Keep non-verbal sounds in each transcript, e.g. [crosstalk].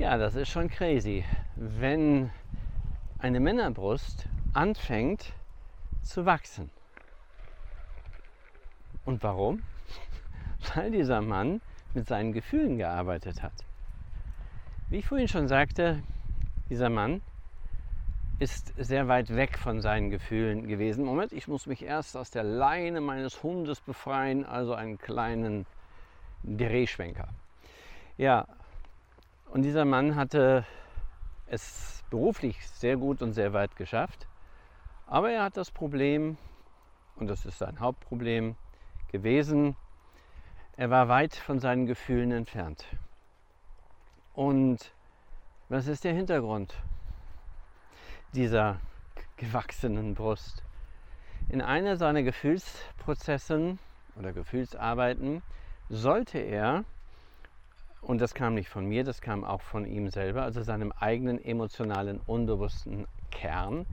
Ja, das ist schon crazy. Wenn eine Männerbrust anfängt zu wachsen. Und warum? [laughs] Weil dieser Mann mit seinen Gefühlen gearbeitet hat. Wie ich vorhin schon sagte, dieser Mann ist sehr weit weg von seinen Gefühlen gewesen. Moment, ich muss mich erst aus der Leine meines Hundes befreien, also einen kleinen Drehschwenker. Ja, und dieser Mann hatte es beruflich sehr gut und sehr weit geschafft. Aber er hat das Problem, und das ist sein Hauptproblem gewesen, er war weit von seinen Gefühlen entfernt. Und was ist der Hintergrund dieser gewachsenen Brust? In einer seiner Gefühlsprozessen oder Gefühlsarbeiten sollte er und das kam nicht von mir, das kam auch von ihm selber, also seinem eigenen emotionalen, unbewussten Kern.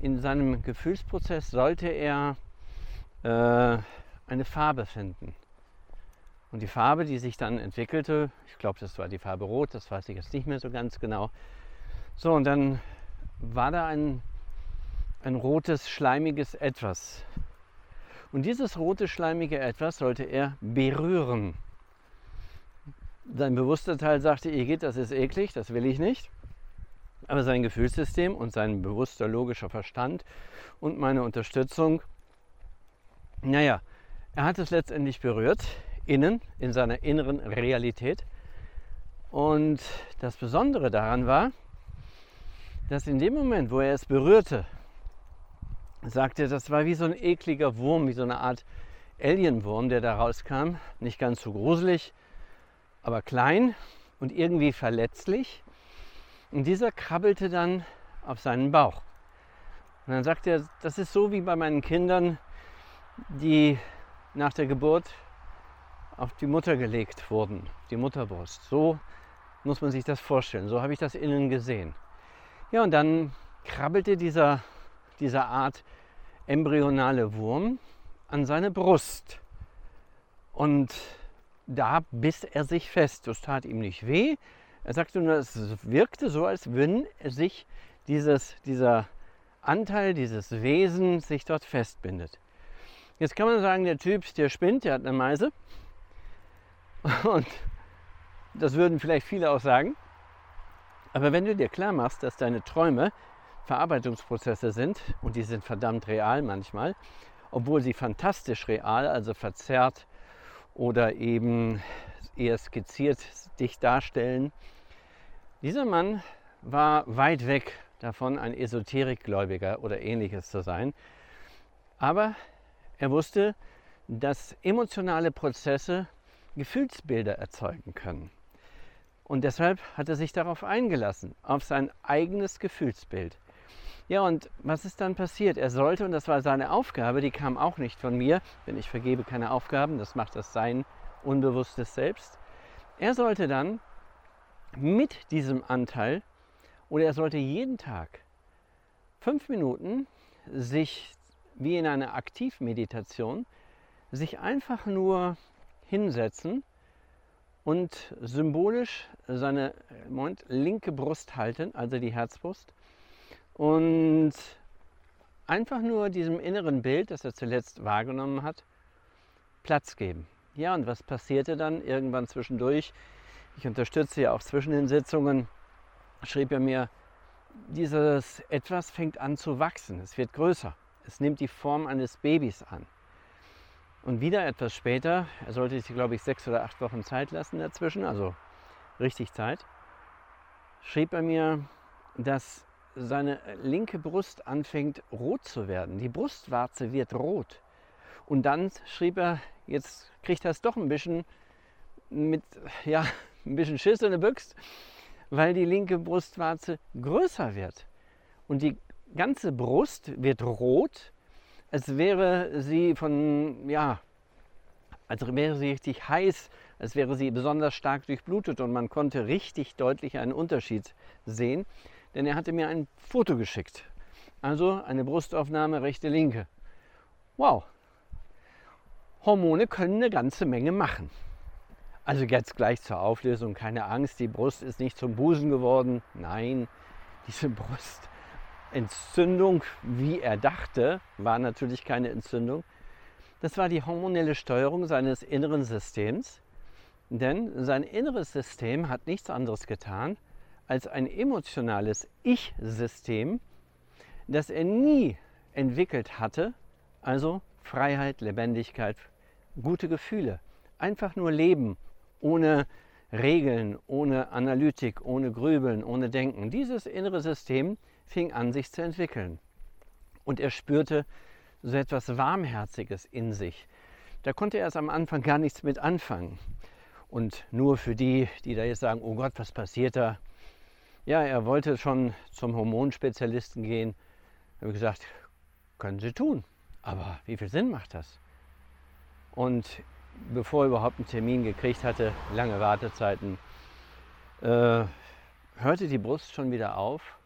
In seinem Gefühlsprozess sollte er äh, eine Farbe finden. Und die Farbe, die sich dann entwickelte, ich glaube, das war die Farbe Rot, das weiß ich jetzt nicht mehr so ganz genau. So, und dann war da ein, ein rotes, schleimiges Etwas. Und dieses rote, schleimige Etwas sollte er berühren. Sein bewusster Teil sagte, Igitt, das ist eklig, das will ich nicht. Aber sein Gefühlssystem und sein bewusster logischer Verstand und meine Unterstützung, naja, er hat es letztendlich berührt, innen, in seiner inneren Realität. Und das Besondere daran war, dass in dem Moment, wo er es berührte, sagte er, das war wie so ein ekliger Wurm, wie so eine Art Alienwurm, der da rauskam. Nicht ganz so gruselig, aber klein und irgendwie verletzlich. Und dieser krabbelte dann auf seinen Bauch. Und dann sagt er, das ist so wie bei meinen Kindern, die nach der Geburt auf die Mutter gelegt wurden, die Mutterbrust. So muss man sich das vorstellen. So habe ich das innen gesehen. Ja, und dann krabbelte dieser, dieser Art embryonale Wurm an seine Brust. Und da biss er sich fest. Das tat ihm nicht weh. Er sagte nur, es wirkte so, als wenn sich dieses, dieser Anteil, dieses Wesen sich dort festbindet. Jetzt kann man sagen, der Typ, der spinnt, der hat eine Meise. Und das würden vielleicht viele auch sagen. Aber wenn du dir klar machst, dass deine Träume Verarbeitungsprozesse sind, und die sind verdammt real manchmal, obwohl sie fantastisch real, also verzerrt oder eben eher skizziert dich darstellen. Dieser Mann war weit weg davon, ein Esoterikgläubiger oder ähnliches zu sein. Aber er wusste, dass emotionale Prozesse Gefühlsbilder erzeugen können. Und deshalb hat er sich darauf eingelassen, auf sein eigenes Gefühlsbild. Ja, und was ist dann passiert? Er sollte, und das war seine Aufgabe, die kam auch nicht von mir, denn ich vergebe keine Aufgaben, das macht das sein unbewusstes Selbst. Er sollte dann mit diesem Anteil, oder er sollte jeden Tag fünf Minuten sich wie in einer Aktivmeditation, sich einfach nur hinsetzen und symbolisch seine Moment, linke Brust halten, also die Herzbrust, und einfach nur diesem inneren Bild, das er zuletzt wahrgenommen hat, Platz geben. Ja, und was passierte dann irgendwann zwischendurch? Ich unterstütze ja auch zwischen den Sitzungen, schrieb er mir, dieses etwas fängt an zu wachsen, es wird größer, es nimmt die Form eines Babys an. Und wieder etwas später, er sollte sich, glaube ich, sechs oder acht Wochen Zeit lassen dazwischen, also richtig Zeit, schrieb er mir, dass seine linke Brust anfängt rot zu werden. Die Brustwarze wird rot. Und dann schrieb er, jetzt kriegt er es doch ein bisschen mit, ja, [laughs] ein bisschen Schiss in der Büchse, weil die linke Brustwarze größer wird. Und die ganze Brust wird rot, als wäre sie von, ja, als wäre sie richtig heiß, als wäre sie besonders stark durchblutet und man konnte richtig deutlich einen Unterschied sehen denn er hatte mir ein Foto geschickt. Also eine Brustaufnahme rechte linke. Wow. Hormone können eine ganze Menge machen. Also jetzt gleich zur Auflösung, keine Angst, die Brust ist nicht zum Busen geworden. Nein, diese Brustentzündung, wie er dachte, war natürlich keine Entzündung. Das war die hormonelle Steuerung seines inneren Systems. Denn sein inneres System hat nichts anderes getan, als ein emotionales Ich-System, das er nie entwickelt hatte, also Freiheit, Lebendigkeit, gute Gefühle. Einfach nur leben, ohne Regeln, ohne Analytik, ohne Grübeln, ohne Denken. Dieses innere System fing an, sich zu entwickeln. Und er spürte so etwas Warmherziges in sich. Da konnte er erst am Anfang gar nichts mit anfangen. Und nur für die, die da jetzt sagen, oh Gott, was passiert da? Ja, er wollte schon zum Hormonspezialisten gehen. Ich habe gesagt, können Sie tun. Aber wie viel Sinn macht das? Und bevor er überhaupt einen Termin gekriegt hatte, lange Wartezeiten, äh, hörte die Brust schon wieder auf.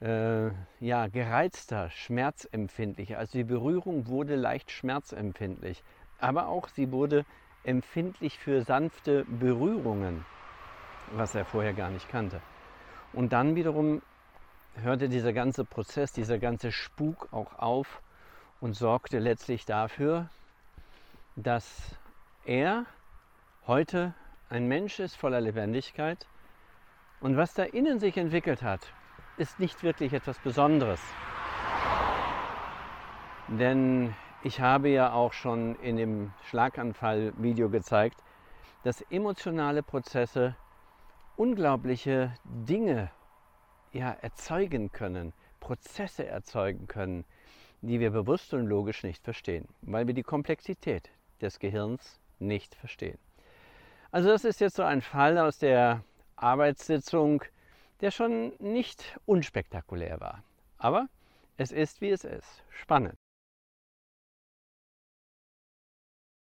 Äh, ja, gereizter, schmerzempfindlicher. Also die Berührung wurde leicht schmerzempfindlich. Aber auch sie wurde empfindlich für sanfte Berührungen, was er vorher gar nicht kannte. Und dann wiederum hörte dieser ganze Prozess, dieser ganze Spuk auch auf und sorgte letztlich dafür, dass er heute ein Mensch ist voller Lebendigkeit und was da innen sich entwickelt hat, ist nicht wirklich etwas Besonderes. Denn ich habe ja auch schon in dem Schlaganfall-Video gezeigt, dass emotionale Prozesse unglaubliche Dinge ja, erzeugen können, Prozesse erzeugen können, die wir bewusst und logisch nicht verstehen, weil wir die Komplexität des Gehirns nicht verstehen. Also das ist jetzt so ein Fall aus der Arbeitssitzung, der schon nicht unspektakulär war. Aber es ist, wie es ist. Spannend.